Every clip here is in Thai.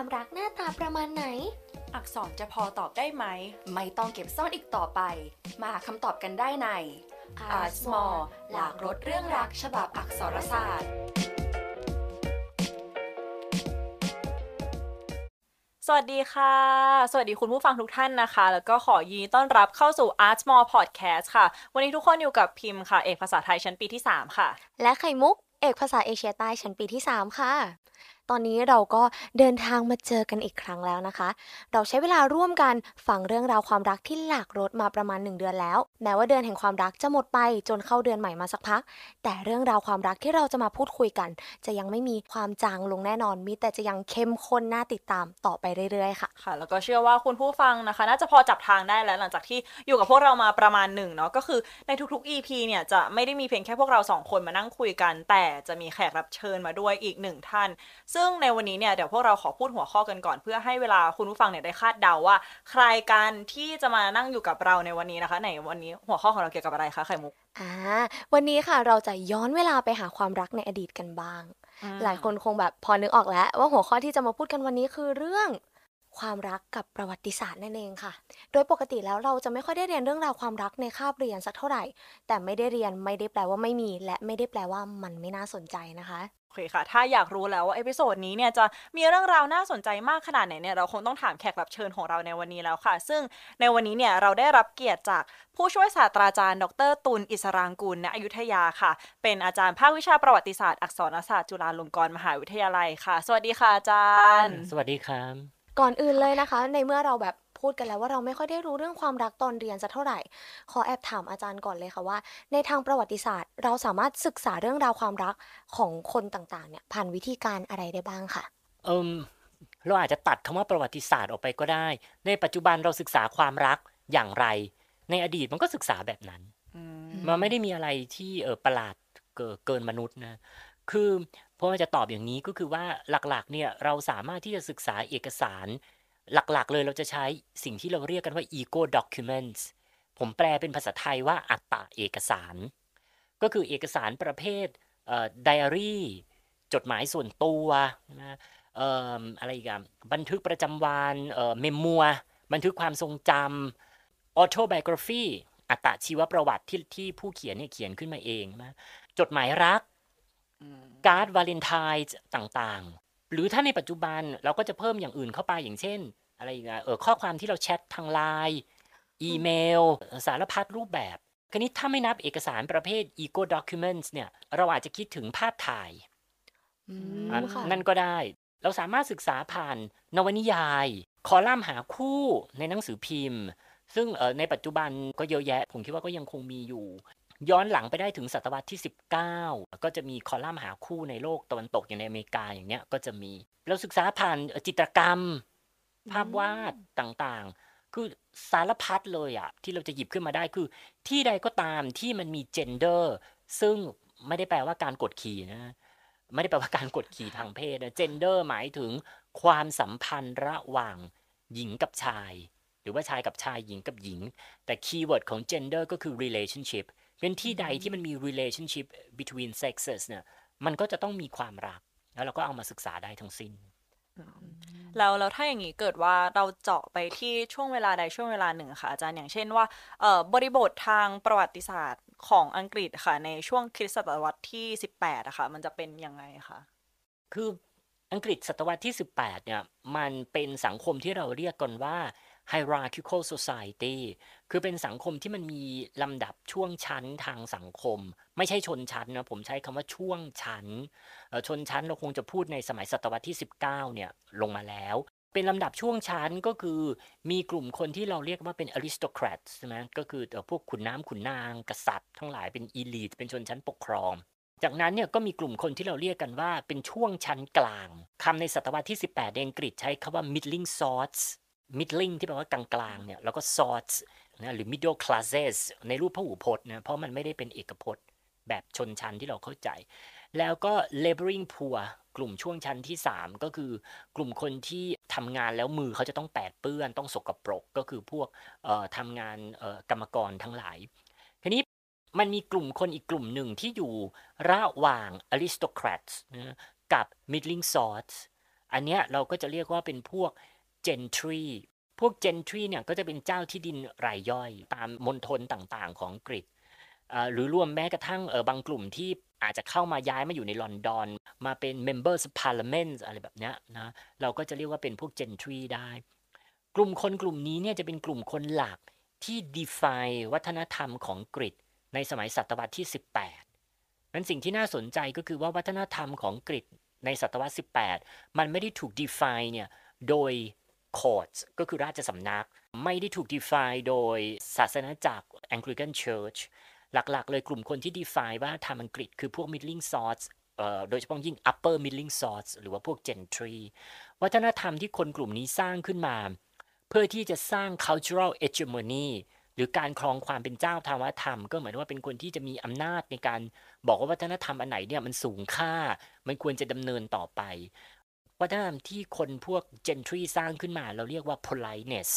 ความรักหน้าตาประมาณไหน อักษรจะพอตอบได้ไหม ไม่ต้องเก็บซ่อนอีกต่อไปมาหาคำตอบกันได้ใน Art Small หลากรถเรื่องรักฉบับอักษรศาสตร์ สวัสดีค่ะ สวัสดีคุณผู้ฟังทุกท่านนะคะ แล้วก็ขอยินดีต้อนรับเข้าสู่ Art Small Podcast ค่ะ วันนี้ทุกคนอยู่กับพิมพ์ค่ะ เอกภาษาไทยชั้นปีที่ 3 ค่ะ และไข่มุก เอกภาษาเอเชียใต้ชั้นปีที่ 3 ค่ะ ตอนนี้เราก็เดินทางมาเจอกันอีกครั้งแล้วนะคะ เราใช้เวลาร่วมกันฟังเรื่องราวความรักที่หลากรสมาประมาณ 1 เดือนแล้ว แม้ว่าเดือนแห่งความรักจะหมดไปจนเข้าเดือนใหม่มาสักพัก แต่เรื่องราวความรักที่เราจะมาพูดคุยกัน จะยังไม่มีความจางลงแน่นอน มีแต่จะยังเข้มข้นน่าติดตามต่อไปเรื่อยๆค่ะ ค่ะ แล้วก็เชื่อว่าคุณผู้ฟังนะคะ น่าจะพอจับทางได้แล้วหลังจากที่อยู่กับพวกเรามาประมาณหนึ่งเนาะก็คือในทุกๆ EP เนี่ยจะไม่ได้มีเพียงแค่พวกเราสองคนมานั่งคุยกัน แต่จะมีแขกรับเชิญมาด้วยอีกหนึ่งท่านซึ่งในวันนี้เนี่ยเดี๋ยวพวกเราขอพูดหัวข้อกันก่อน เพื่อให้เวลาคุณผู้ฟังเนี่ยได้คาดเดาว่า ใครกันที่จะมานั่งอยู่กับเราในวันนี้นะคะไหนวันนี้หัวข้อของเราเกี่ยวกับอะไรคะไข่มุกอ่าวันนี้ค่ะเราจะย้อนเวลาไปหาความรักในอดีตกันบ้าง หลายคนคงแบบพอนึกออกแล้ว ว่าหัวข้อที่จะมาพูดกันวันนี้คือเรื่องความรักกับประวัติศาสตร์นั่นเองค่ะ โดยปกติแล้วเราจะไม่ค่อยได้เรียนเรื่องราวความรักในคาบเรียนสักเท่าไหร่ แต่ไม่ได้เรียนไม่ได้แปลว่าไม่มี และไม่ได้แปลว่ามันไม่น่าสนใจนะคะ โอเคค่ะ ถ้าอยากรู้แล้วว่า episode นี้เนี่ยจะมีเรื่องราวน่าสนใจมากขนาดไหนเนี่ยเราคงต้องถามแขกรับเชิญของเราในวันนี้แล้วค่ะ ซึ่งในวันนี้เนี่ยเราได้รับเกียรติจากผู้ช่วยศาสตราจารย์ ดรตุลอิสรางกูลณอยุธยาค่ะ เป็นอาจารย์ภาควิชาประวัติศาสตร์อักษรศาสตร์จุฬาลงกรณ์มหาวิทยาลัยค่ะ สวัสดีค่ะอาจารย์ สวัสดีครับ ก่อนอื่นเลยนะคะ ในเมื่อเราแบบ พูดกันแล้วว่าเราไม่ค่อยได้รู้เรื่องความรักตอนเรียนสักเท่าไหร่ ขอแอบถามอาจารย์ก่อนเลยค่ะว่า ในทางประวัติศาสตร์ เราสามารถศึกษาเรื่องราวความรักของคนต่างๆเนี่ยผ่านวิธีการอะไรได้บ้างค่ะเอิมเราอาจจะตัดคำว่าประวัติศาสตร์ออกไปก็ได้ ในปัจจุบันเราศึกษาความรักอย่างไร ในอดีตมันก็ศึกษาแบบนั้นมันไม่ได้มีอะไรที่เออประหลาดเกินเกินมนุษย์นะคือเพราะว่าจะตอบอย่างนี้ก็คือว่าหลักๆเนี่ยเราสามารถที่จะศึกษาเอกสาร หลักๆ เลยเราจะใช้สิ่งที่เราเรียกกันว่า ego documents ผมแปลเป็นภาษาไทยว่าอัตตาเอกสาร ก็คือเอกสารประเภทเอ่อไดอารี่ จดหมายส่วนตัวนะเอ่ออะไรอีกอะบันทึกประจำวันเอ่อเมมมัวบันทึกความทรงจำ autobiography อัตชีวประวัติที่ที่ผู้เขียนเนี่ยเขียนขึ้นมาเองนะจดหมายรัก การ์ดวาเลนไทน์ต่างๆ หรือถ้าในปัจจุบันเราก็จะเพิ่มอย่างอื่นเข้าไปอย่างเช่น อะไรอีกอะเออข้อความที่เราแชททางไลน์อีเมล สารพัดรูปแบบคราวนี้ถ้าไม่นับเอกสารประเภท ego documents เนี่ย เราอาจจะคิดถึงภาพถ่ายอืมอะค่ะนั่นก็ได้ เราสามารถศึกษาผ่านนวนิยาย คอลัมน์หาคู่ในหนังสือพิมพ์ ซึ่งเออในปัจจุบันก็เยอะแยะ ผมคิดว่าก็ยังคงมีอยู่ ย้อนหลังไปได้ถึงศตวรรษที่ 19 ก็จะมีคอลัมน์หาคู่ในโลกตะวันตกอย่างในอเมริกาอย่างเนี้ยก็จะมี เราศึกษาผ่านเอ่อจิตรกรรม ภาพวาดต่างๆ คือสารพัดเลยอะที่เราจะหยิบขึ้นมาได้คือ ที่ใดก็ตามที่มันมี gender ซึ่งไม่ได้แปลว่าการกดขี่นะ ไม่ได้แปลว่าการกดขี่ทางเพศนะ gender หมายถึงความสัมพันธ์ระหว่างหญิงกับชาย หรือว่าชายกับชายหญิงกับหญิง แต่ keyword ของ gender ก็คือ relationship เป็นที่ใดที่มันมี relationship between sexes เนี่ยมันก็จะต้องมีความรัก แล้วเราก็เอามาศึกษาได้ทั้งสิ้น แล้วแล้วถ้าอย่างนี้เกิดว่าเราเจาะไปที่ช่วงเวลาใดช่วงเวลาหนึ่งค่ะอาจารย์อย่างเช่นว่าเอ่อบริบททางประวัติศาสตร์ของอังกฤษค่ะ ในช่วงคริสตศตวรรษที่ 18อะค่ะ มันจะเป็นยังไงคะคืออังกฤษศตวรรษที่ 18 เนี่ย มันเป็นสังคมที่เราเรียกกันว่า hierarchical society คือเป็นสังคมที่มันมีลำดับช่วงชั้นทางสังคม ไม่ใช่ชนชั้นนะผมใช้คำว่าช่วงชั้น ชนชั้นเราคงจะพูดในสมัยศตวรรษที่ 19 เนี่ยลงมาแล้ว เป็นลำดับช่วงชั้นก็คือมีกลุ่มคนที่เราเรียกว่าเป็น aristocrats ใช่ไหมก็คือเอ่อพวกขุนน้ำขุนนาง กษัตริย์ ทั้งหลายเป็น elite เป็นชนชั้นปกครองจากนั้นเนี่ยก็มีกลุ่มคนที่เราเรียกกันว่าเป็นช่วงชั้นกลาง คำในศตวรรษที่ 18 ในอังกฤษใช้คำว่า middling sorts middling ที่แปลว่ากลางๆเนี่ยแล้วก็ sorts นะหรือ middle classes ในรูปพหูพจน์นะเพราะมันไม่ได้เป็นเอกพจน์แบบชนชั้นที่เราเข้าใจ แล้วก็ laboring poor กลุ่มช่วงชั้นที่ 3 ก็คือกลุ่มคนที่ทำงานแล้วมือเขาจะต้องแปดเปื้อนต้องสกปรก ก็คือพวกเอ่อทำงานเอ่อกรรมกรทั้งหลายทีนี้มันมีกลุ่มคนอีกกลุ่มหนึ่งที่อยู่ระหว่าง aristocrats นะกับ middling sorts อันเนี้ยเราก็จะเรียกว่าเป็นพวก gentry พวก gentry เนี่ยก็จะเป็นเจ้าที่ดินรายย่อย ตามมณฑลต่างๆ ของอังกฤษหรือรวมแม้กระทั่งเออบางกลุ่มที่อาจจะเข้ามาย้ายมาอยู่ในลอนดอน มาเป็น members of parliament อะไรแบบเนี้ยนะเราก็จะเรียกว่าเป็นพวก gentry ได้ กลุ่มคนกลุ่มนี้เนี่ยจะเป็นกลุ่มคนหลักที่ define วัฒนธรรมของอังกในสมัยศตวรรษที่ 18นั้นสิ่งที่น่าสนใจก็คือว่าวัฒนธรรมของอังกในศตวรรษ 18 มันไม่ได้ถูก define เนี่ยโดย courts ก็คือราชสำนัก ไม่ได้ถูก define โดยศาสนาจักร Anglican Church หลักๆ เลยกลุ่มคนที่ define ว่าทำอังกฤษคือพวก middling sorts โดยเฉพาะยิ่ง upper middling sorts หรือว่าพวก gentry วัฒนธรรมที่คนกลุ่มนี้สร้างขึ้นมา เพื่อที่จะสร้าง cultural hegemony หรือการครองความเป็นเจ้าทางวัฒนธรรม ก็เหมือนว่าเป็นคนที่จะมีอำนาจในการบอกว่าวัฒนธรรมอันไหนเนี่ยมันสูงค่า มันควรจะดำเนินต่อไป วัฒนธรรมที่คนพวก gentry สร้างขึ้นมา เราเรียกว่า politeness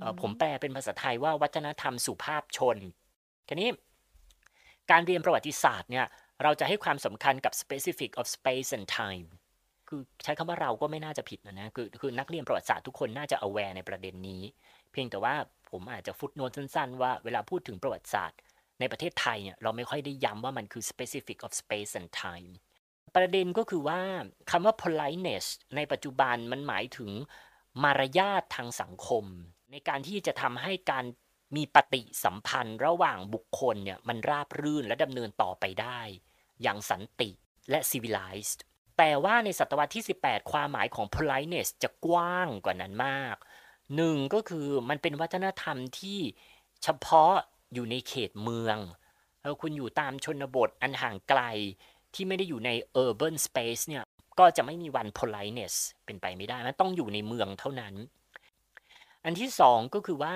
เอ่อผมแปลเป็นภาษาไทยว่าวัฒนธรรมสุภาพชน ทีนี้การเรียนประวัติศาสตร์เนี่ย เราจะให้ความสำคัญกับ specific of space and time คือใช้คำว่าเราก็ไม่น่าจะผิดนะนะ คือคือนักเรียนประวัติศาสตร์ทุกคนน่าจะ aware ในประเด็นนี้ เพียงแต่ว่าผมอาจจะฟุตโนตสั้นๆ ว่าเวลาพูดถึงประวัติศาสตร์ ในประเทศไทยเนี่ยเราไม่ค่อยได้ย้ำว่ามันคือ specific of space and time ประเด็นก็คือว่าคำว่า politeness ในปัจจุบันมันหมายถึงมารยาททางสังคม ในการที่จะทำให้การมีปฏิสัมพันธ์ระหว่างบุคคลเนี่ยมันราบรื่นและดำเนินต่อไปได้ อย่างสันติและ civilized แต่ว่าในศตวรรษที่ 18 ความหมายของ politeness จะกว้างกว่านั้นมากหนึ่งก็คือมันเป็นวัฒนธรรมที่เฉพาะอยู่ในเขตเมืองแล้วคุณอยู่ตามชนบทอันห่างไกล ที่ไม่ได้อยู่ใน urban space เนี่ยก็จะไม่มีวัน politeness เป็นไปไม่ได้ มันต้องอยู่ในเมืองเท่านั้น อันที่สองก็คือว่า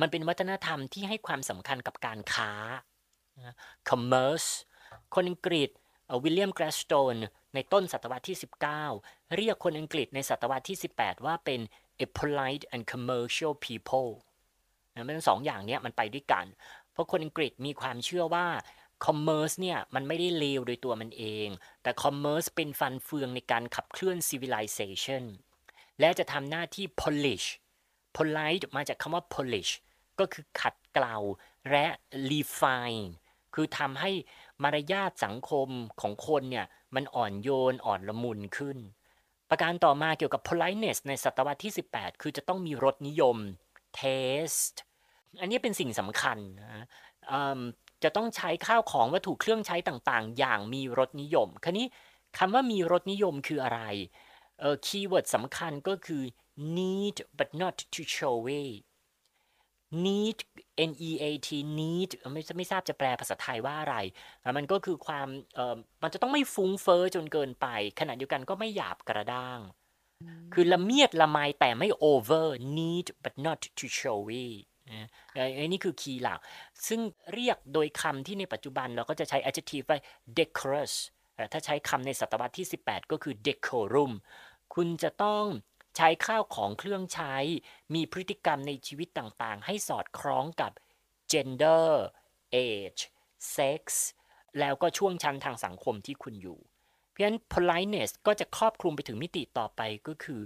มันเป็นวัฒนธรรมที่ให้ความสำคัญกับการค้า commerce คนอังกฤษวิลเลียมแกรสโตนในต้นศตวรรษที่ 19 เรียกคนอังกฤษในศตวรรษที่ 18 ว่าเป็น a polite and commercial people นะมันสองอย่างนี้มันไปด้วยกัน เพราะคนอังกฤษมีความเชื่อว่า commerce เนี่ยมันไม่ได้เลวโดยตัวมันเอง แต่ commerce เป็นฟันเฟืองในการขับเคลื่อน civilization และจะทำหน้าที่ polish polite มาจากคำว่า polish ก็คือขัดเกลาและ refine คือทำให้มารยาทสังคมของคนเนี่ยมันอ่อนโยนอ่อนละมุนขึ้น ประการต่อมาเกี่ยวกับ politeness ในศตวรรษที่ 18 คือจะต้องมีรสนิยม taste อันนี้เป็นสิ่งสำคัญนะ จะต้องใช้ข้าวของวัตถุเครื่องใช้ต่างๆ อย่างมีรสนิยมคราวนี้คำว่ามีรสนิยมคืออะไรเออคีย์เวิร์ดสำคัญก็คือ need but not to show it need n e a t need ไม่ไม่ทราบจะแปลภาษาไทยว่าอะไร มันก็คือความเอ่อมันจะต้องไม่ฟุ้งเฟ้อจนเกินไป ขณะเดียวกันก็ไม่หยาบกระด้าง คือละเมียดละไมแต่ไม่ over neat but not too showy นะอันนี้คือ key หลัก ซึ่งเรียกโดยคำที่ในปัจจุบันเราก็จะใช้ adjective ว่า decorous ถ้าใช้คำในศตวรรษที่ 18 ก็คือ decorum คุณจะต้องใช้ข้าวของเครื่องใช้ มีพฤติกรรมในชีวิตต่างๆ ให้สอดคล้องกับ gender age sex แล้วก็ช่วงชั้นทางสังคมที่คุณอยู่ เพราะฉะนั้น politeness ก็จะครอบคลุมไปถึงมิติต่อไปก็คือ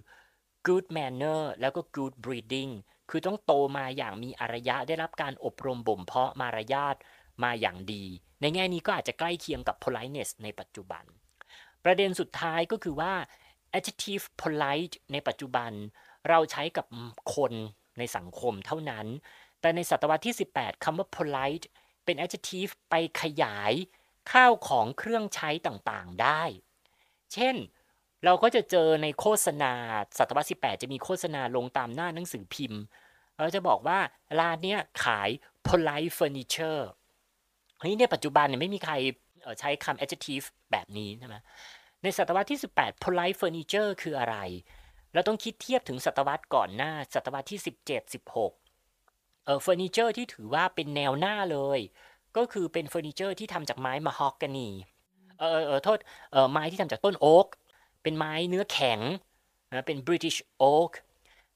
good manner แล้วก็ good breeding คือต้องโตมาอย่างมีอารยะได้รับการอบรมบ่มเพาะมารยาทมาอย่างดี ในแง่นี้ก็อาจจะใกล้เคียงกับ politeness ในปัจจุบัน ประเด็นสุดท้ายก็คือว่า adjective polite ในปัจจุบัน เราใช้กับคนในสังคมเท่านั้น แต่ในศตวรรษที่ 18คำว่า polite เป็น adjective ไปขยายข้าวของเครื่องใช้ต่างๆได้ เช่น เราก็จะเจอในโฆษณาศตวรรษที่18จะมีโฆษณาลงตามหน้าหนังสือพิมพ์เราจะบอกว่าร้านเนี้ยขาย polite furniture เฮ้ยในปัจจุบันเนี่ยไม่มีใครใช้คำ adjective แบบนี้ใช่ไหมในศตวรรษที่ 18 polite furniture คืออะไร เราต้องคิดเทียบถึงศตวรรษก่อนหน้า ศตวรรษที่ 17 16เอ่อเฟอร์นิเจอร์ที่ถือว่าเป็นแนวหน้าเลย ก็คือเป็นเฟอร์นิเจอร์ที่ทำจากไม้มะฮอกกานีเออเออโทษเออไม้ที่ทำจากต้นโอ๊ก เป็นไม้เนื้อแข็งนะเป็น British Oak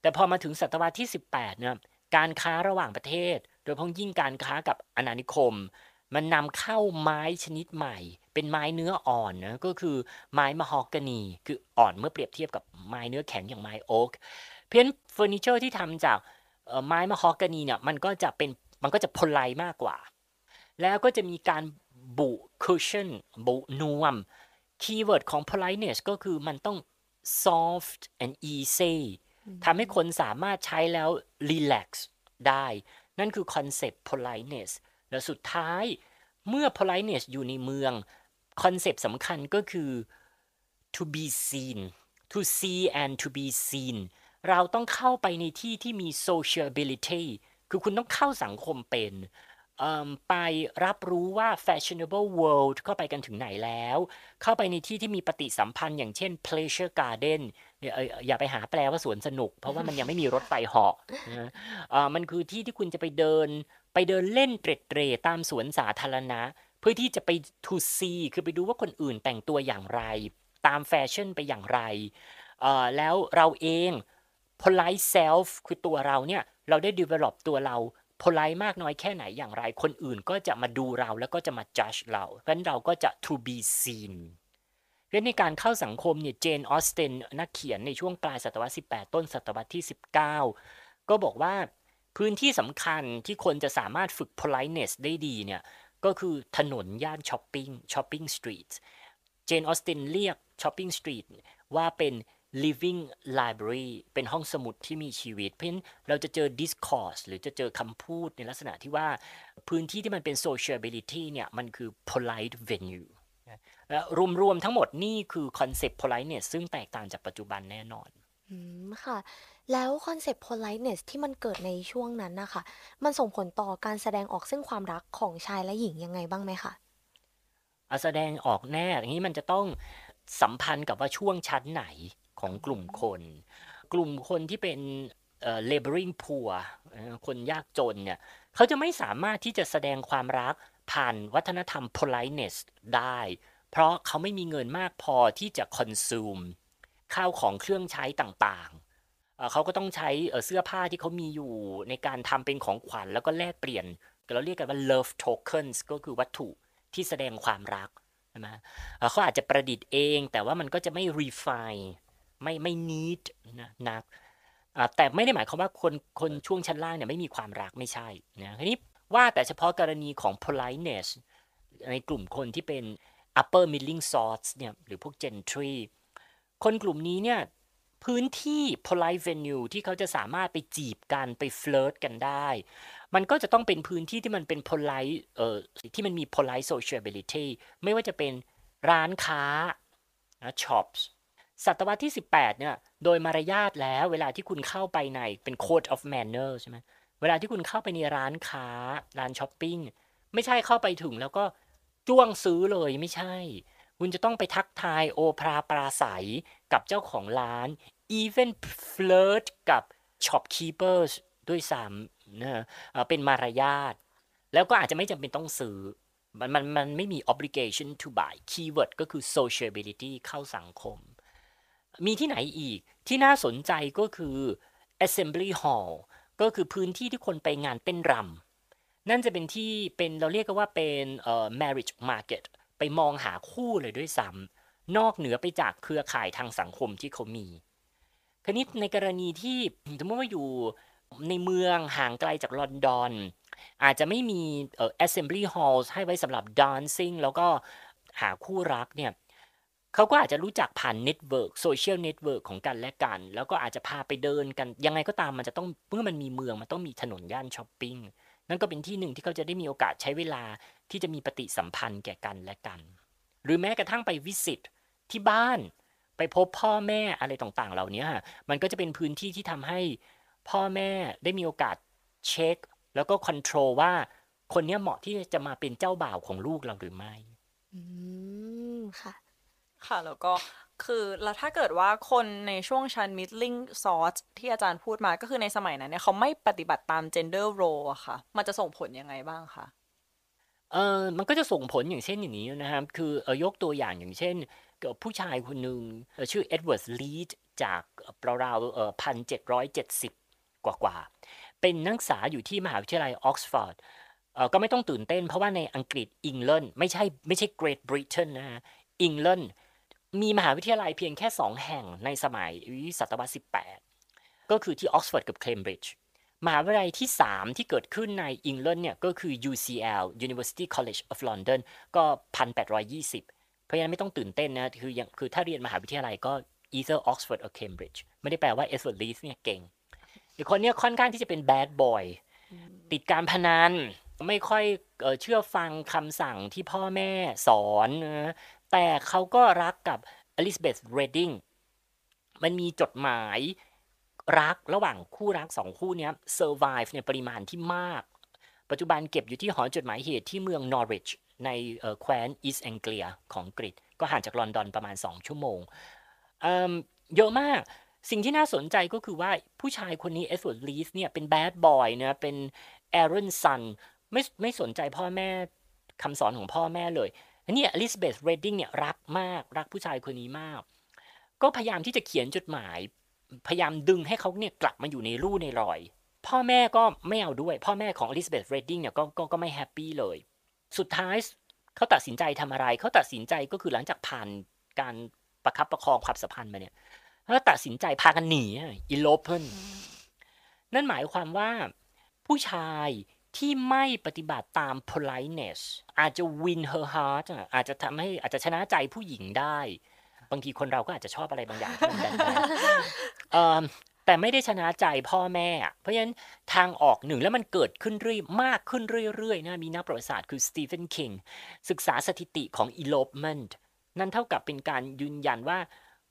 แต่พอมาถึงศตวรรษที่ 18เนี่ยการค้าระหว่างประเทศ โดยเฉพาะยิ่งการค้ากับอาณานิคม มันนำเข้าไม้ชนิดใหม่ เป็นไม้เนื้ออ่อนนะก็คือไม้มะฮอกกานี คืออ่อนเมื่อเปรียบเทียบกับไม้เนื้อแข็งอย่างไม้โอ๊กเพราะงั้นเฟอร์นิเจอร์ที่ทำจากไม้มะฮอกกานีเนี่ยมันก็จะเป็นมันก็จะ polite มากกว่า แล้วก็จะมีการบุ cushionบุนวม keyword ของ politeness ก็คือมันต้อง soft and easy ทำให้คนสามารถใช้แล้ว relax ได้ นั่นคือคอนเซปต์ politeness แล้วสุดท้ายเมื่อ politeness อยู่ในเมือง concept สำคัญก็คือ to be seen to see and to be seen เราต้องเข้าไปในที่ที่มี sociability คือคุณต้องเข้าสังคมเป็น ไปรับรู้ว่า fashionable world เข้าไปกันถึงไหนแล้ว เข้าไปในที่ที่มีปฏิสัมพันธ์อย่างเช่น pleasure garden อย่าไปหาแปลว่าสวนสนุก เพราะว่ามันยังไม่มีรถไฟเหาะนะมันคือที่ที่คุณจะไปเดิน ไปเดินเล่นเตร็ดเตรตามสวนสาธารณะ เพื่อที่จะไป to see คือไปดูว่าคนอื่นแต่งตัวอย่างไร ตามแฟชั่นไปอย่างไร แล้วเราเอง polite self คือตัวเราเนี่ย เราได้ develop ตัวเรา polite มากน้อยแค่ไหนอย่างไร คนอื่นก็จะมาดูเราแล้วก็จะมา judge เราเพราะฉะนั้นเราก็จะ to be seen เพราะในการเข้าสังคมเนี่ยเจนออสตินนักเขียนในช่วงปลายศตวรรษ 18 ต้นศตวรรษที่ 19 ก็บอกว่าพื้นที่สำคัญที่คนจะสามารถฝึก politeness ได้ดีเนี่ยก็คือถนนย่านช้อปปิ้ง shopping street เจนออสตินเรียก shopping streetว่าเป็น living library เป็นห้องสมุดที่มีชีวิต เพราะฉะนั้นเราจะเจอ discourse หรือจะเจอคำพูดในลักษณะที่ว่าพื้นที่ที่มันเป็น sociability เนี่ย มันคือ polite venue และรวมๆทั้งหมดนี่คือคอนเซปต์ politeness ซึ่งแตกต่างจากปัจจุบันแน่นอนอืมค่ะ แล้วคอนเซปต์ politeness ที่มันเกิดในช่วงนั้นนะคะ มันส่งผลต่อการแสดงออกซึ่งความรักของชายและหญิงยังไงบ้างไหมคะแสดงออกแน่อย่างนี้มันจะต้องสัมพันธ์กับว่าช่วงชั้นไหน ของกลุ่มคน กลุ่มคนที่เป็น laboring poor คนยากจนเนี่ยเขาจะไม่สามารถที่จะแสดงความรักผ่านวัฒนธรรม politeness ได้ เพราะเขาไม่มีเงินมากพอที่จะ consume ข้าวของเครื่องใช้ต่างๆ เขาก็ต้องใช้เสื้อผ้าที่เขามีอยู่ในการทำเป็นของขวัญแล้วก็แลกเปลี่ยนเราเรียกกันว่า love tokens ก็คือวัตถุที่แสดงความรักใช่ไหมเขาอาจจะประดิษฐ์เองแต่ว่ามันก็จะไม่ refine ไม่ไม่ need นะนักแต่ไม่ได้หมายความว่าคนคนช่วงชั้นล่างเนี่ยไม่มีความรักไม่ใช่นะทีนี้ว่าแต่เฉพาะกรณีของ politeness ในกลุ่มคนที่เป็น upper middling sorts เนี่ยหรือพวก gentry คนกลุ่มนี้เนี่ยพื้นที่ polite venue ที่เขาจะสามารถไปจีบกันไปเฟลิร์ตกันได้ มันก็จะต้องเป็นพื้นที่ที่มันเป็น polite เอ่อที่มันมี polite sociability ไม่ว่าจะเป็นร้านค้า shops ศตวรรษที่ 18 เนี่ย โดยมารยาทแล้วเวลาที่คุณเข้าไปในเป็น code of manner ใช่ไหมเวลาที่คุณเข้าไปในร้านค้า ร้านช้อปปิ้ง ไม่ใช่เข้าไปถึงแล้วก็จ้วงซื้อเลยไม่ใช่ คุณจะต้องไปทักทายโอภราปราศัยกับเจ้าของร้าน even flirt กับ shopkeepers ด้วยซ้ำนะเป็นมารยาท แล้วก็อาจจะไม่จำเป็นต้องซื้อมันมันมันไม่มี obligation to buy keyword ก็คือ sociability เข้าสังคม มีที่ไหนอีกที่น่าสนใจก็คือ assembly hall ก็คือพื้นที่ที่คนไปงานเต้นรำนั่นจะเป็นที่เป็นเราเรียกกันว่าเป็นเอ่อ marriage market ไปมองหาคู่เลยด้วยซ้นอกเหนือไปจากเครือข่ายทางสังคมที่เขามี connect ในกรณีที่สมมติว่าอยู่ในเมืองห่างไกลจากลอนดอน อาจจะไม่มีเอ่อ assembly halls ให้ไว้สำหรับ dancing แล้วก็หาคู่รักเนี่ย เขาก็อาจจะรู้จักผ่าน network social network ของกันและกัน แล้วก็อาจจะพาไปเดินกัน ยังไงก็ตามมันจะต้องเมื่อมันมีเมืองมันต้องมีถนนย่านช้อปปิ้งนั่นก็เป็นที่หนึ่งที่เขาจะได้มีโอกาสใช้เวลาที่จะมีปฏิสัมพันธ์แก่กันและกัน หรือแม้กระทั่งไปวิสิตที่บ้านไปพบพ่อแม่อะไรต่างๆ เหล่านี้มันก็จะเป็นพื้นที่ที่ทำให้พ่อแม่ได้มีโอกาสเช็ค แล้วก็คอนโทรลว่าคนนี้เหมาะที่จะมาเป็นเจ้าบ่าวของลูกเราหรือไม่ อืม ค่ะ ค่ะ แล้วก็คือแล้วถ้าเกิดว่าคนในช่วงชั้น middling sort ที่อาจารย์พูดมาก็คือในสมัยนั้นเนี่ยเขาไม่ปฏิบัติตาม gender role อะค่ะ มันจะส่งผลยังไงบ้างคะเออมันก็จะส่งผลอย่างเช่นอย่างนี้นะครับ คือเออยกตัวอย่างอย่างเช่นผู้ชายคนหนึ่งชื่อเอ็ดเวิร์ดลีสจากราวๆเออพันเจ็ดร้อยเจ็ดสิบกว่าๆ เป็นนักศึกษาอยู่ที่มหาวิทยาลัยออกซฟอร์ดเออก็ไม่ต้องตื่นเต้นเพราะว่าในอังกฤษอังกฤษไม่ใช่ไม่ใช่ Great Britain นะฮะอังกฤษ มีมหาวิทยาลัยเพียงแค่สองแห่งในสมัยศตวรรษ 18 ก็คือที่ออกซฟอร์ดกับเคมบริดจ์มหาวิทยาลัยที่ 3 ที่เกิดขึ้นในอังกฤษเนี่ยก็คือ UCL University College of London ก็ 1,820 เพราะฉะนั้นไม่ต้องตื่นเต้นนะ คือยังคือถ้าเรียนมหาวิทยาลัยก็ either Oxford or Cambridge ไม่ได้แปลว่า Edward Lees เนี่ยเก่งอีกคนเนี่ยค่อนข้างที่จะเป็น bad boy ติดการพนันไม่ค่อยเเชื่อฟังคำสั่งที่พ่อแม่สอนนะ แต่เขาก็รักกับอลิซาเบธเรดดิงมันมีจดหมายรักระหว่างคู่รักสองคู่นี้ survive ในปริมาณที่มาก ปัจจุบันเก็บอยู่ที่หอจดหมายเหตุที่เมืองนอริชในแคว้นอีสต์แองเกียของอังกฤษก็ห่างจากลอนดอนประมาณ 2 ชั่วโมงเยอะมากสิ่งที่น่าสนใจก็คือว่าผู้ชายคนนี้เอ็ดเวิร์ดลีสเนี่ยเป็น bad boy นะเป็น errant son ไม่ไม่สนใจพ่อแม่คำสอนของพ่อแม่เลย อันนี้อลิซาเบธเรดดิ้งเนี่ยรักมากรักผู้ชายคนนี้มาก ก็พยายามที่จะเขียนจดหมาย พยายามดึงให้เขาเนี่ยกลับมาอยู่ในลู่ในรอย พ่อแม่ก็ไม่เอาด้วย พ่อแม่ของอลิซาเบธเรดดิ้งเนี่ยก็ก็ก็ไม่ happy เลย สุดท้ายเขาตัดสินใจทำอะไร เขาตัดสินใจก็คือหลังจากผ่านการประคับประคองความสัมพันธ์มาเนี่ยเขาตัดสินใจพากันหนี elopement นั่นหมายความว่าผู้ชาย ที่ไม่ปฏิบัติตาม politeness อาจจะ win her heart อาจจะทำให้อาจจะชนะใจผู้หญิงได้ บางทีคนเราก็อาจจะชอบอะไรบางอย่างที่มันแบนแต่ไม่ได้ชนะใจพ่อแม่ เพราะฉะนั้นทางออกหนึ่งแล้วมันเกิดขึ้นเรื่อยมากขึ้นเรื่อยๆนะมีนักประวัติศาสตร์คือสตีเฟนคิงศึกษาสถิติของ elopement นั่นเท่ากับเป็นการยืนยันว่า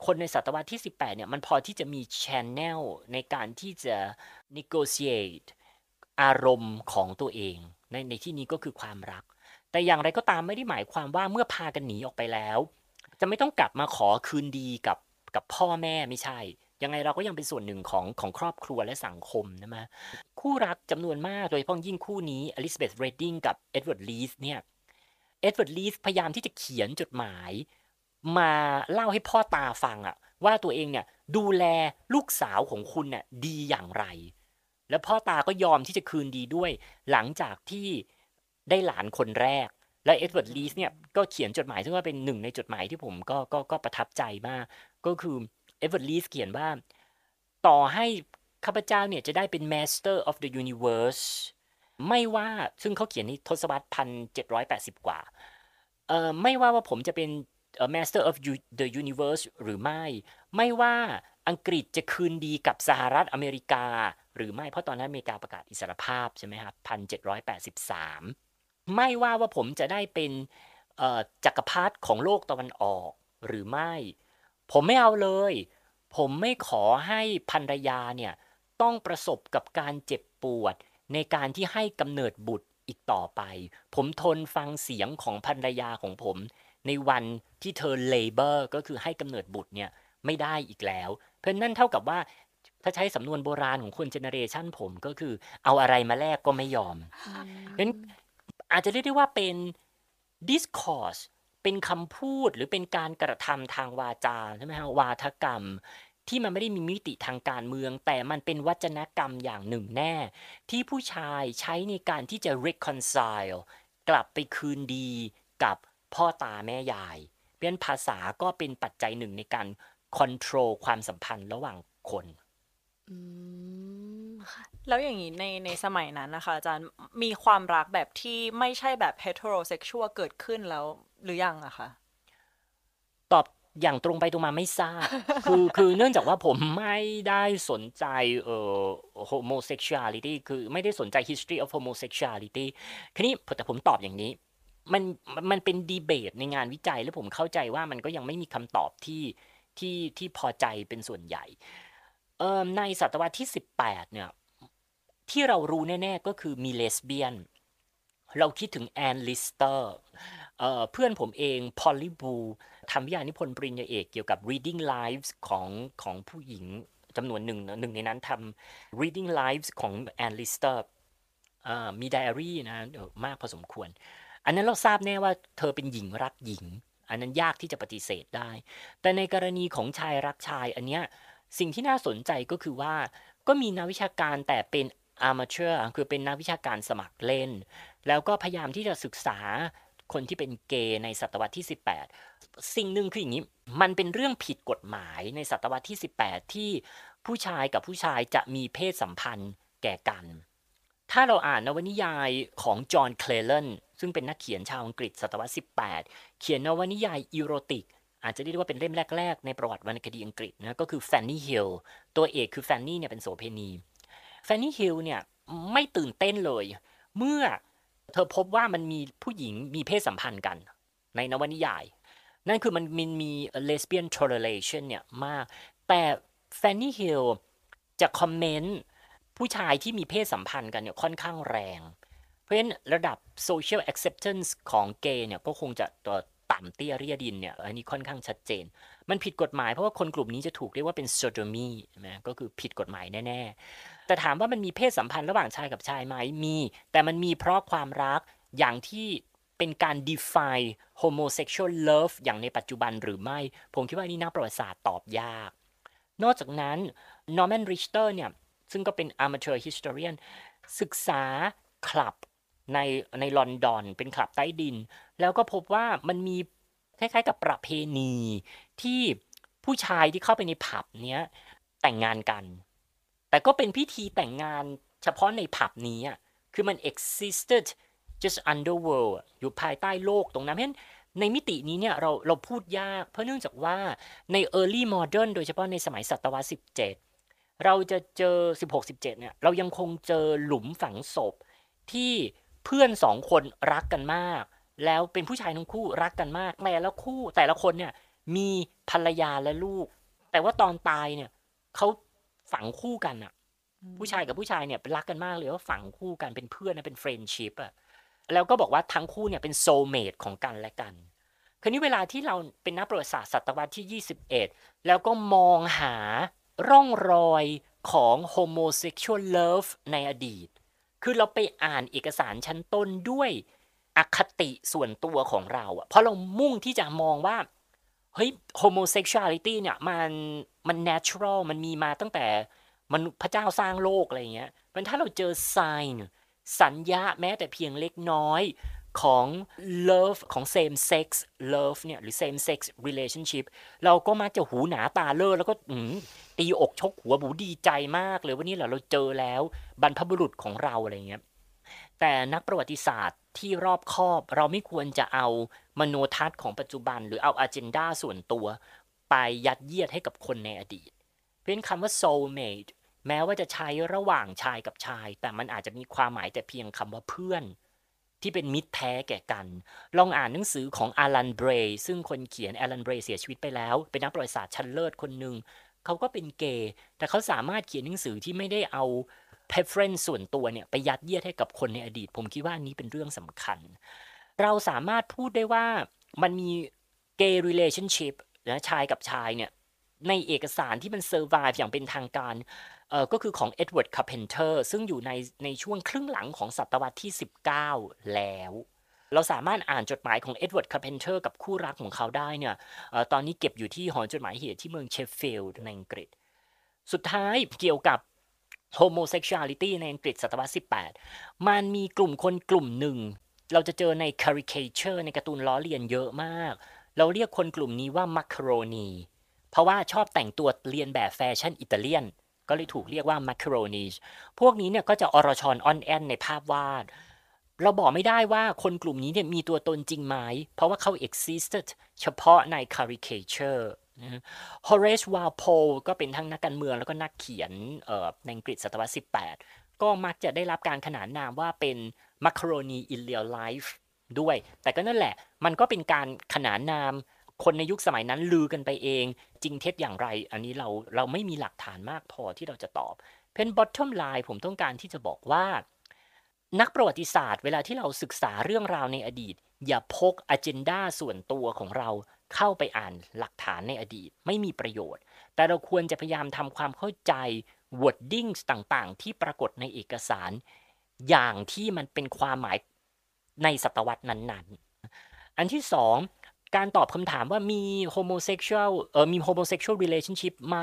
คนในศตวรรษที่ 18 เนี่ย มันพอที่จะมี channel ในการที่จะ negotiate อารมณ์ของตัวเอง ในในที่นี้ก็คือความรัก แต่อย่างไรก็ตามไม่ได้หมายความว่าเมื่อพากันหนีออกไปแล้ว จะไม่ต้องกลับมาขอคืนดีกับกับพ่อแม่ไม่ใช่ ยังไงเราก็ยังเป็นส่วนหนึ่งของของครอบครัวและสังคมนะฮะคู่รักจำนวนมากโดยเฉพาะยิ่งคู่นี้อลิซาเบธเรดดิ้งกับเอ็ดเวิร์ดลีสเนี่ยเอ็ดเวิร์ดลีสพยายามที่จะเขียนจดหมาย มาเล่าให้พ่อตาฟังอะว่าตัวเองเนี่ยดูแลลูกสาวของคุณเนี่ยดีอย่างไร แล้วพ่อตาก็ยอมที่จะคืนดีด้วย หลังจากที่ได้หลานคนแรก และเอ็ดเวิร์ดลีสเนี่ยก็เขียนจดหมายซึ่งว่าเป็นหนึ่งในจดหมายที่ผมก็ก็ก็ประทับใจมาก ก็คือเอ็ดเวิร์ดลีสเขียนว่า ต่อให้ข้าพเจ้าเนี่ยจะได้เป็น Master of the Universe ไม่ว่าซึ่งเขาเขียนในทศวรรษพันเจ็ดร้อยแปดสิบกว่าเอ่อไม่ว่าว่าผมจะเป็น Master of the Universe หรือไม่ ไม่ว่าอังกฤษจะคืนดีกับสหรัฐอเมริกา หรือไม่เพราะตอนนั้นอเมริกาประกาศอิสรภาพใช่ไหมครับพันเจ็ดร้อยแปดสิบสามไม่ว่าว่าผมจะได้เป็นจักรพรรดิของโลกตะวันออกหรือไม่ ผมไม่เอาเลย ผมไม่ขอให้ภรรยาเนี่ยต้องประสบกับการเจ็บปวด ในการที่ให้กำเนิดบุตรอีกต่อไป ผมทนฟังเสียงของภรรยาของผม ในวันที่เธอเลเบอร์ก็คือให้กำเนิดบุตรเนี่ยไม่ได้อีกแล้ว เพราะนั่นเท่ากับว่า ถ้าใช้สำนวนโบราณของคนเจเนเรชันผมก็คือ เอาอะไรมาแลกก็ไม่ยอมนั้นอาจจะเรียกได้ว่าเป็น discourse เป็นคำพูดหรือเป็นการกระทำทางวาจาใช่ไหมฮะวาทกรรม ที่มันไม่ได้มีมิติทางการเมือง แต่มันเป็นวัจนกรรมอย่างหนึ่งแน่ ที่ผู้ชายใช้ในการที่จะ reconcile กลับไปคืนดีกับพ่อตาแม่ยายเพียนภาษาก็เป็นปัจจัยหนึ่งในการ control ความสัมพันธ์ระหว่างคน แล้วอย่างนี้ในในสมัยนั้นนะคะ อาจารย์มีความรักแบบที่ไม่ใช่แบบ heterosexual เกิดขึ้นแล้วหรือยังอะคะ ตอบอย่างตรงไปตรงมาไม่ทราบ คือคือเนื่องจากว่าผมไม่ได้สนใจเอ่อ homosexuality คือไม่ได้สนใจ history of homosexuality ทีนี้แต่ผมตอบอย่างนี้ มันมันเป็นดีเบตในงานวิจัย แล้วผมเข้าใจว่ามันก็ยังไม่มีคำตอบที่ที่ที่พอใจเป็นส่วนใหญ่ ในศตวรรษที่ 18 เนี่ย ที่เรารู้แน่ ๆ ก็คือมีเลสเบี้ยน เราคิดถึงแอนลิสเตอร์เพื่อนผมเองพอลลี่บูทำวิทยานิพนธ์ปริญญาเอกเกี่ยวกับ reading lives ของของผู้หญิงจำนวนหนึ่งหนึ่งในนั้นทำ reading lives ของแอนลิสเตอร์มีไดอารี่นะมากพอสมควร อันนั้นเราทราบแน่ว่าเธอเป็นหญิงรักหญิง อันนั้นยากที่จะปฏิเสธได้ แต่ในกรณีของชายรักชายอันเนี้ย สิ่งที่น่าสนใจก็คือว่า ก็มีนักวิชาการแต่เป็น amateur คือเป็นนักวิชาการสมัครเล่น แล้วก็พยายามที่จะศึกษาคนที่เป็นเกย์ในศตวรรษที่ 18 สิ่งหนึ่งคืออย่างนี้ มันเป็นเรื่องผิดกฎหมายในศตวรรษที่ 18 ที่ผู้ชายกับผู้ชายจะมีเพศสัมพันธ์แก่กัน ถ้าเราอ่านนวนิยายของจอห์น เคลแลนด์ซึ่งเป็นนักเขียนชาวอังกฤษศตวรรษ 18 เขียนนวนิยายอีโรติก อาจจะเรียกว่าเป็นเล่มแรก ๆ ในประวัติวรรณคดีอังกฤษนะก็คือแฟนนี่ฮิลตัวเอกคือแฟนนี่เนี่ยเป็นโสเพณีแฟนนี่ฮิลเนี่ยไม่ตื่นเต้นเลย เมื่อเธอพบว่ามันมีผู้หญิงมีเพศสัมพันธ์กัน ในนวนิยาย นั่นคือมันมันมี lesbian toleration เนี่ยมาก แต่แฟนนี่ฮิลจะคอมเมนต์ผู้ชายที่มีเพศสัมพันธ์กันเนี่ยค่อนข้างแรง เพราะฉะนั้นระดับ social acceptance ของเกย์เนี่ยก็คงจะ ต่ำเตี้ยเรียดินเนี่ยอันนี้ค่อนข้างชัดเจน มันผิดกฎหมายเพราะว่าคนกลุ่มนี้จะถูกเรียกว่าเป็น sodomy นะก็คือผิดกฎหมายแน่ ๆ แต่ถามว่ามันมีเพศสัมพันธ์ระหว่างชายกับชายไหมมี แต่มันมีเพราะความรักอย่างที่เป็นการ define homosexual love อย่างในปัจจุบันหรือไม่ ผมคิดว่านี่นักประวัติศาสตร์ตอบยาก นอกจากนั้น Norman Richter เนี่ยซึ่งก็เป็น amateur historian ศึกษาคลับในในลอนดอน เป็นคลับใต้ดิน แล้วก็พบว่ามันมีคล้ายๆ กับประเพณีที่ผู้ชายที่เข้าไปในผับเนี้ยแต่งงานกัน แต่ก็เป็นพิธีแต่งงานเฉพาะในผับนี้อะคือมัน existed just underworld อะอยู่ภายใต้โลกตรงนั้นเพราะฉะนั้นในมิตินี้เนี่ยเราเราพูดยากเพราะเนื่องจากว่าใน early modern โดยเฉพาะในสมัยศตวรรษ 17 เราจะเจอ 16-17เนี่ยเรายังคงเจอหลุมฝังศพที่เพื่อนสองคนรักกันมาก แล้วเป็นผู้ชายทั้งคู่รักกันมากแต่ละคู่แต่ละคนเนี่ยมีภรรยาและลูก แต่ว่าตอนตายเนี่ยเขาฝังคู่กันอะผู้ชายกับผู้ชายเนี่ยเป็นรักกันมากเลยว่าฝังคู่กันเป็นเพื่อนนะเป็นเฟรนชิพอะแล้วก็บอกว่าทั้งคู่เนี่ยเป็นโซลเมตของกันและกันคราวนี้เวลาที่เราเป็นนักประวัติศาสตร์ศตวรรษที่ 21 แล้วก็มองหาร่องรอยของ homosexual love ในอดีต คือเราไปอ่านเอกสารชั้นต้นด้วย อคติส่วนตัวของเราอะเพราะเรามุ่งที่จะมองว่าเฮ้ย homosexuality เนี่ยมันมัน natural มันมีมาตั้งแต่มันพระเจ้าสร้างโลกอะไรเงี้ยมันถ้าเราเจอ sign สัญญาแม้แต่เพียงเล็กน้อยของ love ของ same sex love เนี่ยหรือ same sex relationship เราก็มักจะหูหนาตาเล่อแล้วก็ตีอกชกหัวบูดีใจมากเลยว่านี่แหละเราเจอแล้วบรรพบุรุษของเราอะไรเงี้ยแต่นักประวัติศาสตร์ ที่รอบคอบ เราไม่ควรจะเอามโนทัศน์ของปัจจุบัน หรือเอาอ g e n d a ส่วนตัว ไปยัดเยียดให้กับคนในอดีต เพราะฉะนั้นคำว่า soulmate แม้ว่าจะใช้ระหว่างชายกับชาย แต่มันอาจจะมีความหมายแต่เพียงคำว่าเพื่อน ที่เป็นมิตรแท้แก่กัน ลองอ่านหนังสือของอารันเบรย์ซึ่งคนเขียนอารันเบรย์เสียชีวิตไปแล้ว เป็นนักประวัติศาสตร์ชั้นเลิศคนหนึ่งเขาก็เป็นเกย์แต่เขาสามารถเขียนหนังสือที่ไม่ได้เอา preference ส่วนตัวเนี่ยไปยัดเยียดให้กับคนในอดีต ผมคิดว่านี้เป็นเรื่องสำคัญ เราสามารถพูดได้ว่ามันมี gay relationship นะชายกับชายเนี่ยในเอกสารที่มัน survive อย่างเป็นทางการเออก็คือของเอ็ดเวิร์ดคาร์เพนเตอร์ซึ่งอยู่ในในช่วงครึ่งหลังของศตวรรษที่ 19 แล้ว เราสามารถอ่านจดหมายของเอ็ดเวิร์ดคาร์เพนเตอร์กับคู่รักของเขาได้เนี่ยออตอนนี้เก็บอยู่ที่หอจดหมายเหตุที่เมืองเชฟฟิลด์ในอังกฤษ สุดท้ายเกี่ยวกับ homosexuality ในอังกฤษศตวรรษ 18 มันมีกลุ่มคนกลุ่มหนึ่ง เราจะเจอใน caricature ในการ์ตูนล้อเลียนเยอะมาก เราเรียกคนกลุ่มนี้ว่า macaroni เพราะว่าชอบแต่งตัวเลียนแบบแฟชั่นอิตาเลียน ก็เลยถูกเรียกว่า macaroni พวกนี้เนี่ยก็จะอรชรออนแอนในภาพวาด เราบอกไม่ได้ว่าคนกลุ่มนี้เนี่ยมีตัวตนจริงไหม เพราะว่าเขา existed เฉพาะใน caricature Horace Walpole ก็เป็นทั้งนักการเมืองแล้วก็นักเขียนในอังกฤษศตวรรษ 18 ก็มักจะได้รับการขนานนามว่าเป็น macaroni in real life ด้วย แต่ก็นั่นแหละ มันก็เป็นการขนานนามคนในยุคสมัยนั้นลือกันไปเอง จริงเท็จอย่างไร อันนี้เราเราไม่มีหลักฐานมากพอที่เราจะตอบเพน bottom line ผมต้องการที่จะบอกว่า นักประวัติศาสตร์ เวลาที่เราศึกษาเรื่องราวในอดีต อย่าพกอ g e n d a ส่วนตัวของเรา เข้าไปอ่านหลักฐานในอดีตไม่มีประโยชน์ แต่เราควรจะพยายามทำความเข้าใจ wordings ต่างๆ ที่ปรากฏในเอกสาร อย่างที่มันเป็นความหมายในศตวรรษนั้นๆ อันที่สองการตอบคำถามว่ามี homosexual เออมี homosexual relationship ไหม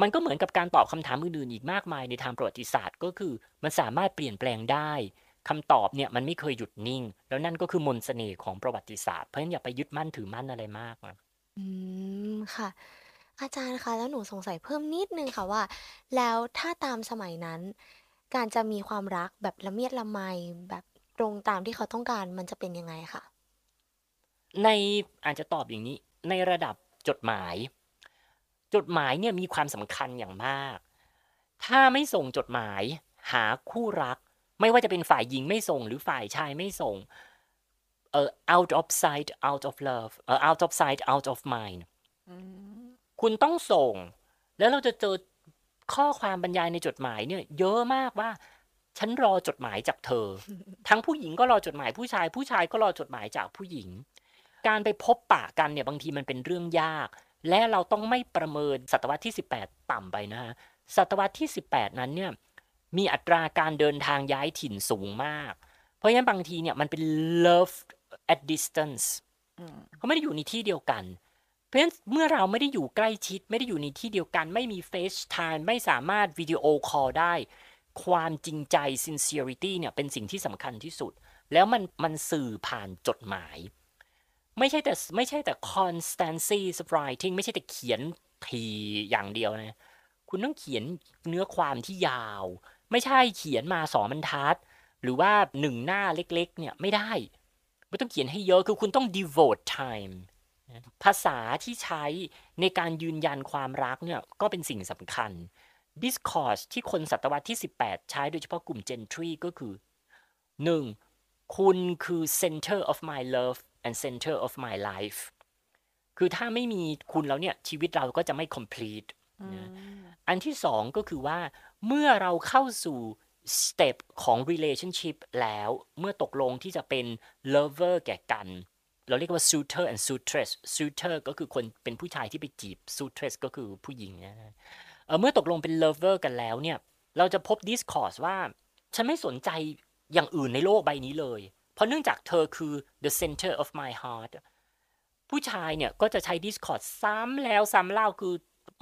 มันก็เหมือนกับการตอบคำถามอื่นๆอีกมากมายในทางประวัติศาสตร์ ก็คือมันสามารถเปลี่ยนแปลงได้ คำตอบเนี่ยมันไม่เคยหยุดนิ่ง แล้วนั่นก็คือมนต์เสน่ห์ของประวัติศาสตร์เพราะฉะนั้นอย่าไปยึดมั่นถือมั่นอะไรมากนะ อืม ค่ะ อาจารย์คะ แล้วหนูสงสัยเพิ่มนิดนึงค่ะว่า แล้วถ้าตามสมัยนั้น การจะมีความรักแบบละเมียดละไมแบบตรงตามที่เขาต้องการมันจะเป็นยังไงคะ ใน อาจจะตอบอย่างนี้ ในระดับจดหมาย จดหมายเนี่ยมีความสำคัญอย่างมาก ถ้าไม่ส่งจดหมายหาคู่รัก ไม่ว่าจะเป็นฝ่ายหญิงไม่ส่ง หรือฝ่ายชายไม่ส่งเอ่อ out of sight out of love เอ่อ out of sight out of mind คุณต้องส่ง แล้วเราจะเจอข้อความบรรยายในจดหมายเนี่ย เยอะมากว่า ฉันรอจดหมายจากเธอ ทั้งผู้หญิงก็รอจดหมายผู้ชายผู้ชายก็รอจดหมายจากผู้หญิง การไปพบปะกันเนี่ยบางทีมันเป็นเรื่องยาก และเราต้องไม่ประเมินศตวรรษที่ 18 ต่ำไปนะฮะศตวรรษที่ 18 นั้นเนี่ย มีอัตราการเดินทางย้ายถิ่นสูงมาก เพราะฉะนั้นบางทีเนี่ยมันเป็น love at distance เขาไม่ได้อยู่ในที่เดียวกัน เพราะฉะนั้นเมื่อเราไม่ได้อยู่ใกล้ชิด ไม่ได้อยู่ในที่เดียวกัน ไม่มี FaceTime ไม่สามารถวิดีโอคอลได้ ความจริงใจ sincerity เนี่ยเป็นสิ่งที่สำคัญที่สุด แล้วมันมันสื่อผ่านจดหมาย ไม่ใช่แต่ไม่ใช่แต่ constancy of writing ไม่ใช่แต่เขียนทีอย่างเดียวนะ คุณต้องเขียนเนื้อความที่ยาว ไม่ใช่เขียนมาสองบรรทัด หรือว่าหนึ่งหน้าเล็กๆเนี่ยไม่ได้คุณต้องเขียนให้เยอะคือคุณต้อง devote time นะภาษาที่ใช้ในการยืนยันความรักเนี่ยก็เป็นสิ่งสำคัญ discourse ที่คนศตวรรษที่ 18 ใช้โดยเฉพาะกลุ่ม gentry ก็คือ 1. คุณคือ center of my love and center of my life คือถ้าไม่มีคุณแล้วเนี่ยชีวิตเราก็จะไม่ complete นะอันที่สองก็คือว่า เมื่อเราเข้าสู่ step ของ relationship แล้วเมื่อตกลงที่จะเป็น lover แก่กัน เราเรียกว่า suitor and suitress suitor ก็คือคนเป็นผู้ชายที่ไปจีบ suitress ก็คือผู้หญิงนะเอ่อเมื่อตกลงเป็น lover กันแล้วเนี่ย เราจะพบ discourse ว่า ฉันไม่สนใจอย่างอื่นในโลกใบนี้เลย เพราะเนื่องจากเธอคือ the center of my heart ผู้ชายเนี่ยก็จะใช้ discourse ซ้ำแล้วซ้ำเล่าคือ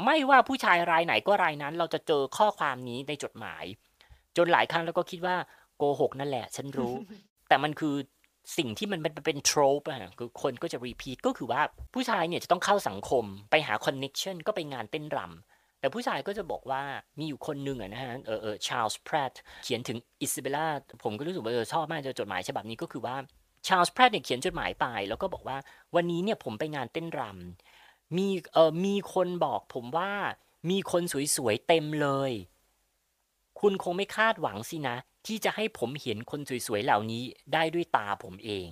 ไม่ว่าผู้ชายรายไหนก็รายนั้น เราจะเจอข้อความนี้ในจดหมาย จนหลายครั้งเราก็คิดว่าโกหกนั่นแหละ ฉันรู้ แต่มันคือสิ่งที่มันเป็นเป็น trope อะคือคนก็จะ repeat ก็คือว่าผู้ชายเนี่ยจะต้องเข้าสังคมไปหา connection ก็ไปงานเต้นรำแต่ผู้ชายก็จะบอกว่ามีอยู่คนหนึ่งอะนะฮะเออเออชาร์ลส์แพรตเขียนถึงอิซาเบล่าผมก็รู้สึกว่าเออชอบมากเจอจดหมายฉบับนี้ก็คือว่าชาร์ลส์แพรตเนี่ยเขียนจดหมายไป แล้วก็บอกว่าวันนี้เนี่ยผมไปงานเต้นรำ มีเออมีคนบอกผมว่ามีคนสวยๆเต็มเลย คุณคงไม่คาดหวังสินะ ที่จะให้ผมเห็นคนสวยๆเหล่านี้ได้ด้วยตาผมเอง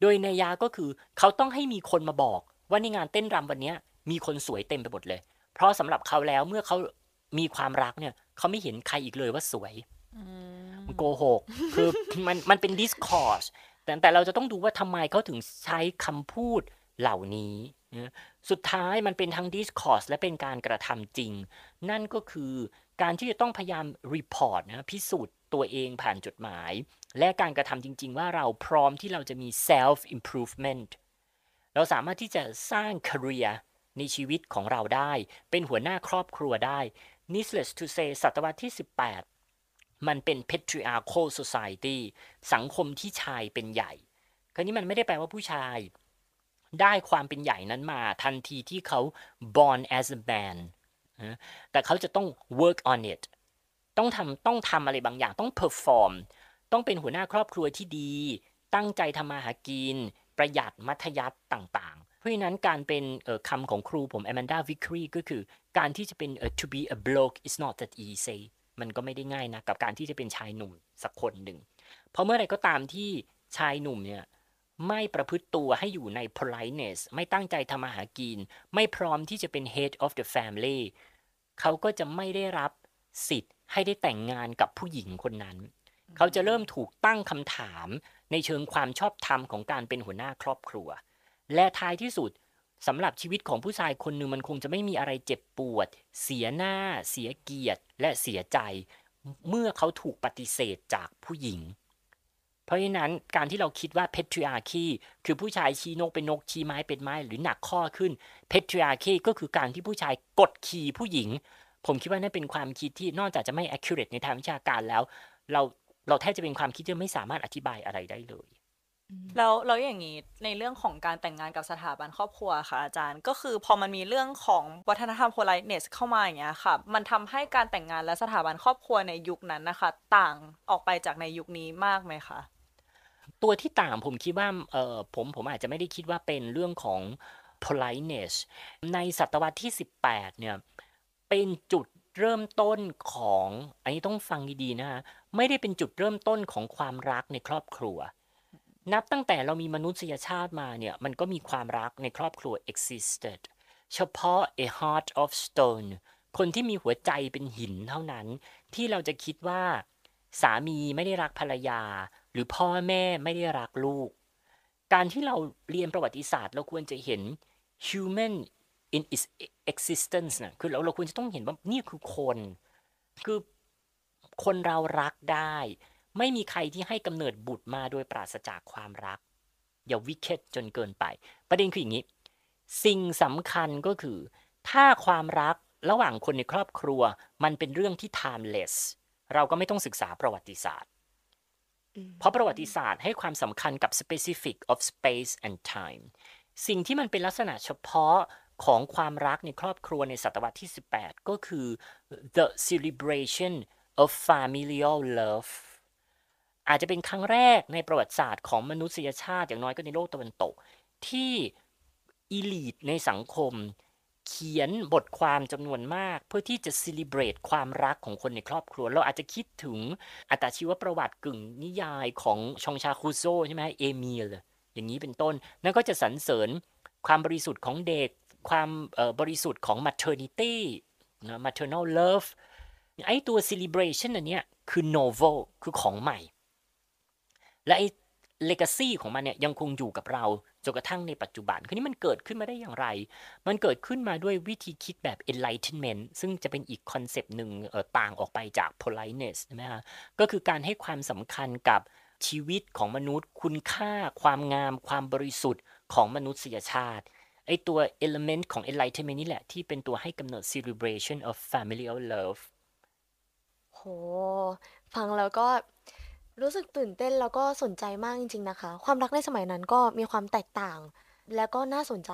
โดยในยาก็คือเขาต้องให้มีคนมาบอก ว่าในงานเต้นรำวันเนี้ยมีคนสวยเต็มไปหมดเลย เพราะสำหรับเขาแล้วเมื่อเขามีความรักเนี่ยเขาไม่เห็นใครอีกเลยว่าสวยมันโกหก คือมันมันเป็น discourse แต่แต่เราจะต้องดูว่าทำไมเขาถึงใช้คำพูดเหล่านี้ นะสุดท้ายมันเป็นทั้ง discourse และเป็นการกระทำจริง นั่นก็คือการที่จะต้องพยายาม report นะพิสูจน์ตัวเองผ่านจดหมาย และการกระทำจริง ๆ ว่าเราพร้อมที่เราจะมี self improvement เราสามารถที่จะสร้าง career ในชีวิตของเราได้ เป็นหัวหน้าครอบครัวได้ needless to say ศตวรรษที่ 18 มันเป็น patriarchal society สังคมที่ชายเป็นใหญ่ คราวนี้มันไม่ได้แปลว่าผู้ชาย ได้ความเป็นใหญ่นั้นมาทันทีที่เขา born as a man นะแต่เขาจะต้อง work on it ต้องทำต้องทำอะไรบางอย่างต้อง perform ต้องเป็นหัวหน้าครอบครัวที่ดี ตั้งใจทำมาหากิน ประหยัดมัธยัติต่างๆ เพราะฉะนั้นการเป็นคำของครูผม Amanda Vickery ก็คือการที่จะเป็น to be a bloke is not that easy มันก็ไม่ได้ง่ายนะ กับการที่จะเป็นชายหนุ่มสักคนหนึ่ง เพราะเมื่อไรก็ตามที่ชายหนุ่มเนี่ย ไม่ประพฤติตัวให้อยู่ใน politeness ไม่ตั้งใจทำมาหากิน ไม่พร้อมที่จะเป็น head of the family เขาก็จะไม่ได้รับสิทธิ์ให้ได้แต่งงานกับผู้หญิงคนนั้น เขาจะเริ่มถูกตั้งคำถามในเชิงความชอบธรรมของการเป็นหัวหน้าครอบครัว และท้ายที่สุดสำหรับชีวิตของผู้ชายคนหนึ่งมันคงจะไม่มีอะไรเจ็บปวด เสียหน้า เสียเกียรติ และเสียใจ เมื่อเขาถูกปฏิเสธจากผู้หญิง เพราะฉะนั้นการที่เราคิดว่า patriarchy คือผู้ชายชี้นกเป็นนกชี้ไม้เป็นไม้ หรือหนักข้อขึ้น patriarchy ก็คือการที่ผู้ชายกดขี่ผู้หญิง ผมคิดว่านั่นเป็นความคิดที่นอกจากจะไม่ accurate ในทางวิชาการแล้ว เราเราแทบจะเป็นความคิดที่ไม่สามารถอธิบายอะไรได้เลยแล้วแล้วอย่างนี้ในเรื่องของการแต่งงานกับสถาบันครอบครัวค่ะอาจารย์ ก็คือพอมันมีเรื่องของวัฒนธรรม politeness เข้ามาอย่างเงี้ยค่ะ มันทำให้การแต่งงานและสถาบันครอบครัวในยุคนั้นนะคะ ต่างออกไปจากในยุคนี้มากไหมคะ ตัวที่ต่างผมคิดว่าเออผมผมอาจจะไม่ได้คิดว่าเป็นเรื่องของ politeness ในศตวรรษที่ 18 เนี่ย เป็นจุดเริ่มต้นของ อันนี้ต้องฟังดีๆนะฮะ ไม่ได้เป็นจุดเริ่มต้นของความรักในครอบครัว นับตั้งแต่เรามีมนุษยชาติมาเนี่ย มันก็มีความรักในครอบครัว existed เฉพาะ a heart of stone คนที่มีหัวใจเป็นหินเท่านั้น ที่เราจะคิดว่า สามีไม่ได้รักภรรยา หรือพ่อแม่ไม่ได้รักลูก การที่เราเรียนประวัติศาสตร์ เราควรจะเห็น human in its existence นะคือเราเราควรจะต้องเห็นว่านี่คือคน คือคนเรารักได้ ไม่มีใครที่ให้กำเนิดบุตรมาโดยปราศจากความรัก อย่าวิเคตจนเกินไป ประเด็นคืออย่างนี้ สิ่งสำคัญก็คือ ถ้าความรักระหว่างคนในครอบครัว มันเป็นเรื่องที่ timeless เราก็ไม่ต้องศึกษาประวัติศาสตร์ เพราะประวัติศาสตร์ให้ความสำคัญกับ specific of space and time สิ่งที่มันเป็นลักษณะเฉพาะของความรักในครอบครัวในศตวรรษที่ 18 ก็คือ the celebration of familial love อาจจะเป็นครั้งแรกในประวัติศาสตร์ของมนุษยชาติอย่างน้อยก็ในโลกตะวันตก ที่อีลีทในสังคม เขียนบทความจำนวนมาก เพื่อที่จะ celebrate ความรักของคนในครอบครัว เราอาจจะคิดถึงอัตชีวประวัติกึ่งนิยายของชองชาคูโซใช่ไหมเอมิลอย่างนี้เป็นต้น นั่นก็จะสรรเสริญความบริสุทธิ์ของเด็ก ความบริสุทธิ์ของ maternity นะ maternal love ไอ้ตัว celebration อันเนี้ยคือ novel คือของใหม่ และไอ้ legacy ของมันเนี่ยยังคงอยู่กับเรา จนกระทั่งในปัจจุบันคือนี่มันเกิดขึ้นมาได้อย่างไร มันเกิดขึ้นมาด้วยวิธีคิดแบบ enlightenment ซึ่งจะเป็นอีกคอนเซปต์หนึ่งต่างออกไปจาก politeness ใช่ไหมคะก็คือการให้ความสำคัญกับชีวิตของมนุษย์ คุณค่า ความงาม ความบริสุทธิ์ของมนุษยชาติไอตัว element ของ enlightenment นี่แหละ ที่เป็นตัวให้กำเนิด celebration of familial love โห ฟังแล้วก็ รู้สึกตื่นเต้นแล้วก็สนใจมากจริง ๆ นะคะ ความรักในสมัยนั้นก็มีความแตกต่าง แล้วก็น่าสนใจ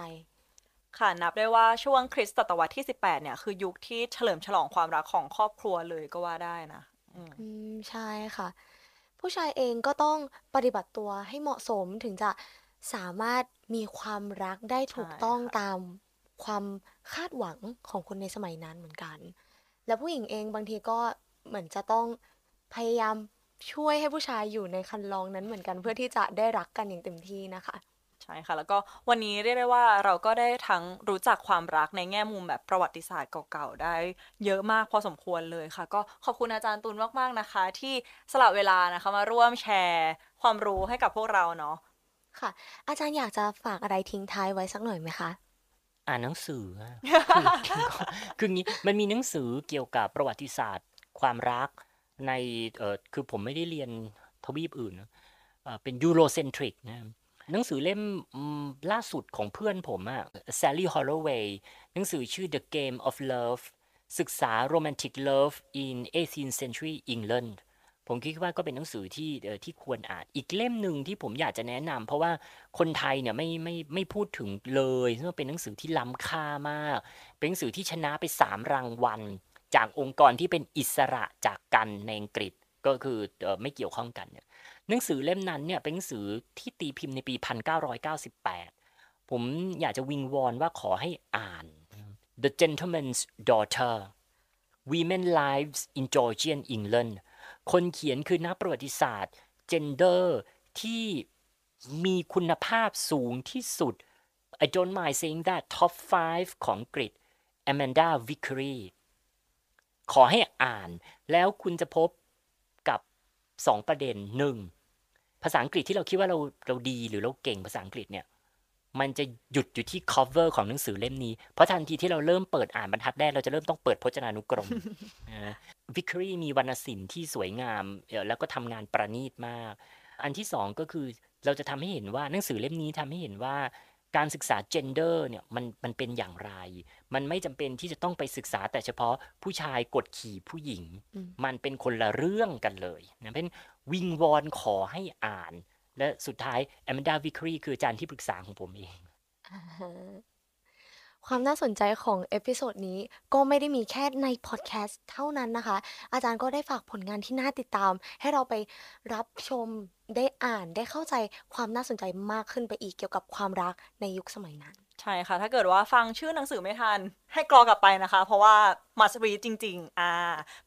ค่ะนับได้ว่าช่วงคริสตศตวรรษที่ 18 เนี่ย คือยุคที่เฉลิมฉลองความรักของครอบครัวเลยก็ว่าได้นะอืมอืมใช่ค่ะ ผู้ชายเองก็ต้องปฏิบัติตัวให้เหมาะสมถึงจะสามารถมีความรักได้ถูกใช่ต้องค่ะ ตามความคาดหวังของคนในสมัยนั้นเหมือนกัน แล้วผู้หญิงเองบางทีก็เหมือนจะต้องพยายาม ช่วยให้ผู้ชายอยู่ในคันลองนั้นเหมือนกันเพื่อที่จะได้รักกันอย่างเต็มที่นะคะใช่ค่ะ แล้วก็วันนี้เรียกได้ว่าเราก็ได้ทั้งรู้จักความรักในแง่มุมแบบประวัติศาสตร์เก่าๆ ได้เยอะมากพอสมควรเลยค่ะ ก็ขอบคุณอาจารย์ตุลมากๆนะคะ ที่สละเวลานะคะมาร่วมแชร์ความรู้ให้กับพวกเราเนาะค่ะ อาจารย์อยากจะฝากอะไรทิ้งท้ายไว้สักหน่อยไหมคะอ่านหนังสืออะคือคือคืออย่างงี้มันมีหนังสือเกี่ยวกับประวัติศาสตร์ ความรัก ในเออคือผมไม่ได้เรียนทวีปอื่นนะเป็นยูโรเซนทริกนะหนังสือเล่มล่าสุดของเพื่อนผมอะ Sally Holloway หนังสือชื่อ The Game of Love ศึกษา Romantic Love in 18th Century England ผมคิดว่าก็เป็นหนังสือที่ที่ควรอ่าน อีกเล่มหนึ่งที่ผมอยากจะแนะนำเพราะว่าคนไทยเนี่ยไม่ไม่ไม่พูดถึงเลยซึ่งเป็นหนังสือที่ล้ำค่ามาก เป็นหนังสือที่ชนะไปสามรางวัล จากองค์กรที่เป็นอิสระจากกันในอังกฤษก็คือไม่เกี่ยวข้องกันเนี่ยหนังสือเล่มนั้นเนี่ยเป็นหนังสือที่ตีพิมพ์ในปี 1998 ผมอยากจะวิงวอนว่าขอให้อ่าน The Gentleman's Daughter Women Lives in Georgian England คนเขียนคือนักประวัติศาสตร์ gender ที่มีคุณภาพสูงที่สุด I don't mind saying that top 5 ของอังก Amanda Vickery ขอให้อ่าน แล้วคุณจะพบกับสองประเด็นหนึ่งภาษาอังกฤษที่เราคิดว่าเราเราดีหรือเราเก่งภาษาอังกฤษเนี่ยมันจะหยุดอยู่ที่ cover ของหนังสือเล่มนี้ เพราะทันทีที่เราเริ่มเปิดอ่านบรรทัดแรก เราจะเริ่มต้องเปิดพจนานุกรมวิครีมีวรรณศิลป์ที่สวยงาม แล้วก็ทำงานประณีตมาก อันที่สองก็คือเราจะทำให้เห็นว่าหนังสือเล่มนี้ทำให้เห็นว่า การศึกษา gender เนี่ยมันมันเป็นอย่างไร มันไม่จำเป็นที่จะต้องไปศึกษาแต่เฉพาะผู้ชายกดขี่ผู้หญิงอืมมันเป็นคนละเรื่องกันเลยนะเป็นวิงวอนขอให้อ่าน และสุดท้ายอแมนดาวิกเคอรีคืออาจารย์ที่ปรึกษาของผมเอง ความน่าสนใจของ episode นี้ก็ไม่ได้มีแค่ในพอดแคสต์เท่านั้นนะคะ อาจารย์ก็ได้ฝากผลงานที่น่าติดตาม ให้เราไปรับชมได้อ่านได้เข้าใจความน่าสนใจมากขึ้นไปอีกเกี่ยวกับความรักในยุคสมัยนั้น ใช่ค่ะ ถ้าเกิดว่าฟังชื่อหนังสือไม่ทัน ให้กรอกลับไปนะคะ เพราะว่า must read จริง ๆ อ่า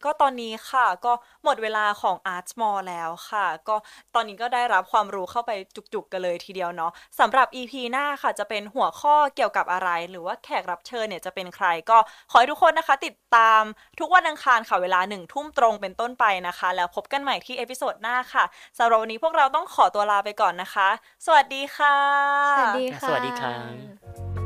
ก็ตอนนี้ค่ะ ก็หมดเวลาของ Art Mall แล้วค่ะ ก็ตอนนี้ก็ได้รับความรู้เข้าไปจุกๆ กันเลยทีเดียวเนาะสำหรับ EP หน้าค่ะ จะเป็นหัวข้อเกี่ยวกับอะไร หรือว่าแขกรับเชิญเนี่ยจะเป็นใคร ก็ขอให้ทุกคนนะคะ ติดตามทุกวันอังคารค่ะ เวลาหนึ่งทุ่มตรงเป็นต้นไปนะคะ แล้วพบกันใหม่ที่ episode หน้าค่ะสำหรับวันนี้พวกเราต้องขอตัวลาไปก่อนนะคะ สวัสดีค่ะ สวัสดีค่ะ สวัสดีครับ